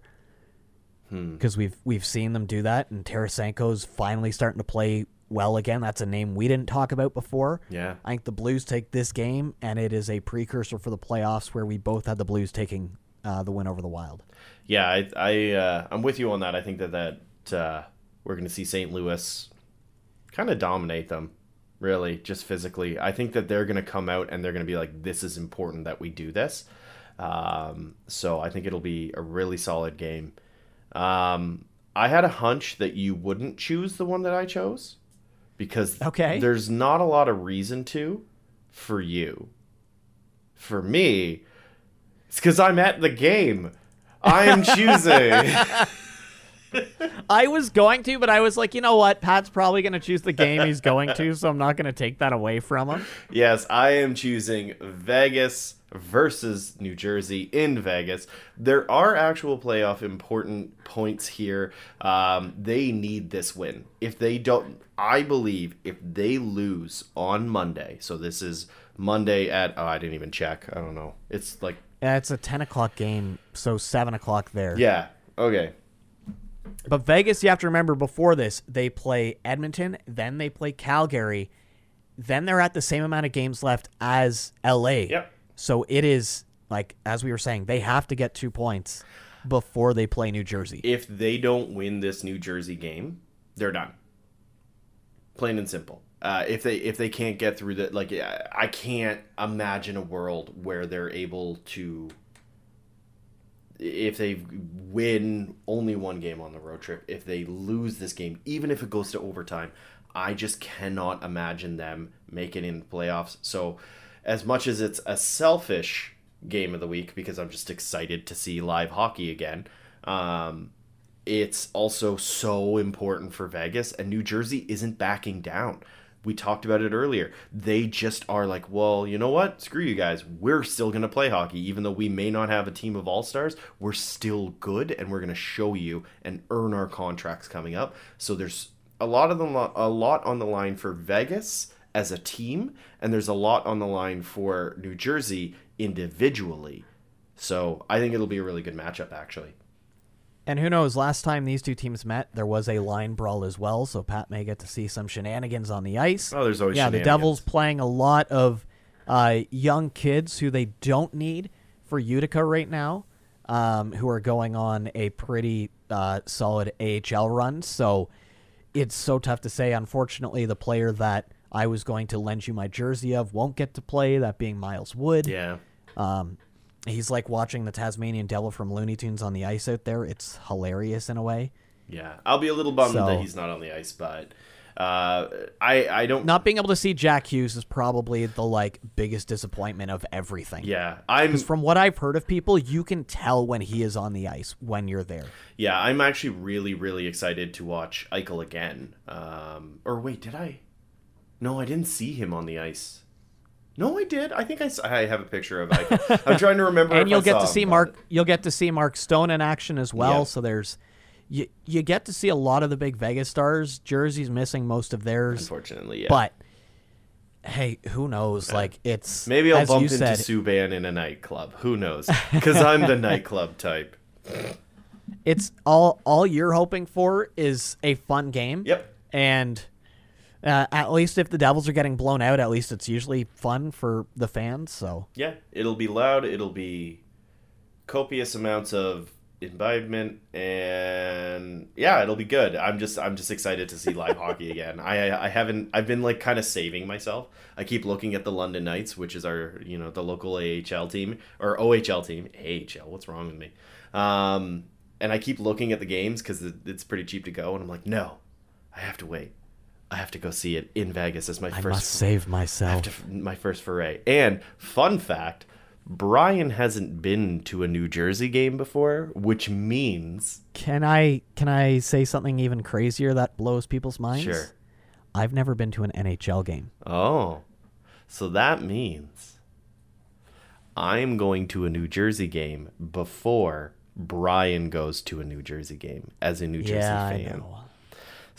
Because we've we've seen them do that, and Tarasenko's finally starting to play well again. That's a name we didn't talk about before. Yeah. I think the Blues take this game, and it is a precursor for the playoffs where we both had the Blues taking uh, the win over the Wild. Yeah, I, I uh, I'm with you on that. I think that that uh, we're going to see St. Louis kind of dominate them, really, just physically. I think that they're going to come out and they're going to be like, "This is important that we do this." Um, so I think it'll be a really solid game. Um, I had a hunch that you wouldn't choose the one that I chose because Okay. there's not a lot of reason to for you. For me, it's because I'm at the game. I am choosing. I was going to, but I was like, you know what? Pat's probably going to choose the game he's going to, so I'm not going to take that away from him. yes, I am choosing Vegas versus New Jersey in Vegas. There are actual playoff important points here. Um, they need this win. If they don't, I believe if they lose on Monday, so this is Monday at, oh, I didn't even check. I don't know. It's like, Yeah, it's a 10 o'clock game, so 7 o'clock there. yeah, okay. But Vegas, you have to remember before this, they play Edmonton, then they play Calgary, then they're at the same amount of games left as LA. Yep. So it is, like, as we were saying, they have to get two points before they play New Jersey. if they don't win this New Jersey game, they're done. Plain and simple. Uh, if they if they can't get through that, like I can't imagine a world where they're able to. If they win only one game on the road trip, if they lose this game, even if it goes to overtime, I just cannot imagine them making in the playoffs. So, as much as it's a selfish game of the week because I'm just excited to see live hockey again, um, it's also so important for Vegas, and New Jersey isn't backing down. We talked about it earlier. They just are like, well, you know what? Screw you guys. We're still going to play hockey. Even though we may not have a team of all stars, we're still good, and we're going to show you and earn our contracts coming up. So there's a lot of the a lot on the line for Vegas as a team, and there's a lot on the line for New Jersey individually. So I think it'll be a really good matchup, actually. And who knows, last time these two teams met, there was a line brawl as well, so Pat may get to see some shenanigans on the ice. Oh, there's always yeah, the. Devils playing a lot of uh, young kids who they don't need for Utica right now, um, who are going on a pretty uh, solid AHL run. So it's so tough to say. Unfortunately, the player that I was going to lend you my jersey of won't get to play, that being Miles Wood. Yeah. Um, he's like watching the Tasmanian Devil from Looney Tunes on the ice out there. It's hilarious in a way. Yeah, I'll be a little bummed So- that he's not on the ice, but uh, I I don't. Not being able to see Jack Hughes is probably the like biggest disappointment of everything. yeah, I'm Because from what I've heard of people, you can tell when he is on the ice when you're there. yeah I'm actually really really excited to watch Eichel again. Um, or wait, did I? No, I didn't see him on the ice. No, I did. I think I, I have a picture of Eichel. I'm trying to remember. if and you'll I get to see Mark. You'll get to see Mark Stone in action as well. Yeah. So there's. You, you get to see a lot of the big Vegas stars. Jersey's missing most of theirs, Unfortunately, yeah. but hey, who knows? Like it's maybe I'll bump into said, Subban in a nightclub. Who knows? Because I'm the nightclub type. it's all all you're hoping for is a fun game. Yep. And uh, at least if the Devils are getting blown out, at least it's usually fun for the fans. So Yeah, it'll be loud. It'll be copious amounts of imbibement, and yeah, it'll be good. I'm just I'm just excited to see live hockey again. I I haven't I've been like kind of saving myself. I keep looking at the London Knights, which is our you know the local AHL team or OHL team. AHL, what's wrong with me? Um, and I keep looking at the games because it's pretty cheap to go, and I'm like, no, I have to wait. I have to go see it in Vegas as my I first must save myself. to my first foray. And fun fact, Brian hasn't been to a New Jersey game before, which means Can I can I say something even crazier that blows people's minds? Sure. I've never been to an NHL game. oh, so that means I'm going to a New Jersey game before Brian goes to a New Jersey game as a New Jersey yeah, I fan. know.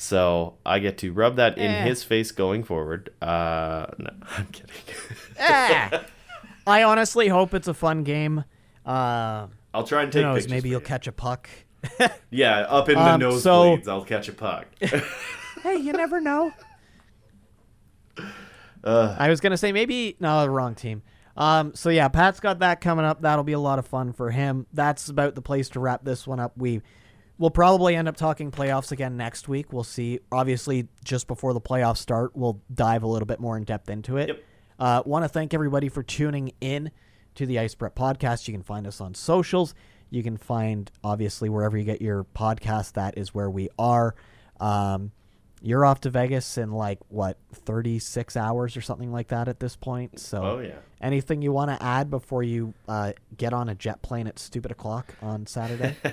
So I get to rub that in Eh. his face going forward. Uh, no, I'm kidding. Ah. I honestly hope it's a fun game. Uh, I'll try and who take knows? pictures. Maybe you'll you. catch a puck. Yeah, up in the Um, nosebleeds, so- I'll catch a puck. hey, you never know. I was gonna say maybe no, the wrong team. Um, so yeah, Pat's got that coming up. That'll be a lot of fun for him. That's about the place to wrap this one up. We will probably end up talking playoffs again next week. We'll see. Obviously, just before the playoffs start, we'll dive a little bit more in depth into it. Yep. Uh, Want to thank everybody for tuning in to the Ice Prep podcast. You can find us on socials. You can find obviously wherever you get your podcast. That is where we are. Um, you're off to Vegas in like what 36 hours or something like that at this point. So, Oh, yeah. anything you want to add before you uh, get on a jet plane at stupid o'clock on Saturday?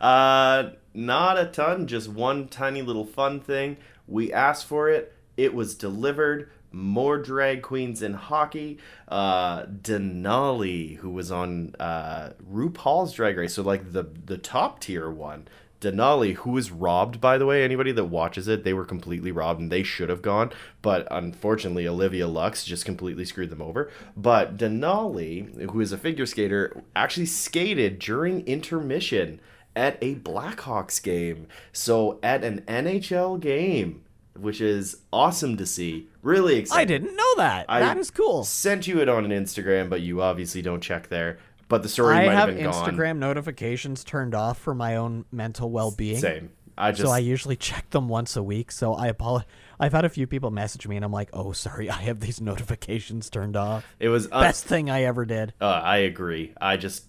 Uh, not a ton, just one tiny little fun thing. We asked for it, it was delivered. More drag queens in hockey. Uh, Denali, who was on uh, RuPaul's Drag Race, so like the the top tier one. Denali, who was robbed, by the way, anybody that watches it, they were completely robbed and they should have gone. But unfortunately, Olivia Lux just completely screwed them over. But Denali, who is a figure skater, actually skated during intermission at a Blackhawks game. So at an NHL game, which is awesome to see. Really exciting. I didn't know that. I that is cool. Sent you it on an Instagram, but you obviously don't check there. But the story I might have gone. I have been Instagram notifications turned off for my own mental well-being. Same. I just so I usually check them once a week. So I apologize. I've had a few people message me, and I'm like, "Oh, sorry, I have these notifications turned off." it was un- Best thing I ever did. Uh, I agree. I just,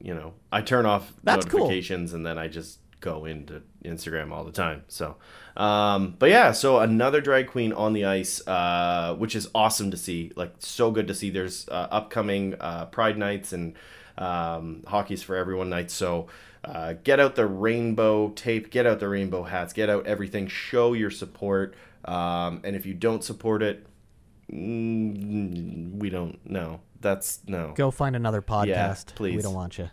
you know, I turn off That's cool. notifications and then I just go into Instagram all the time. So, um, but yeah, so another drag queen on the ice, uh, which is awesome to see. Like, so good to see. There's uh, upcoming uh, Pride nights and um, hockey's for everyone nights. So, uh, get out the rainbow tape, get out the rainbow hats, get out everything. Show your support. Um, and if you don't support it, mm, we don't know. That's no. Go find another podcast. We please. We don't want you.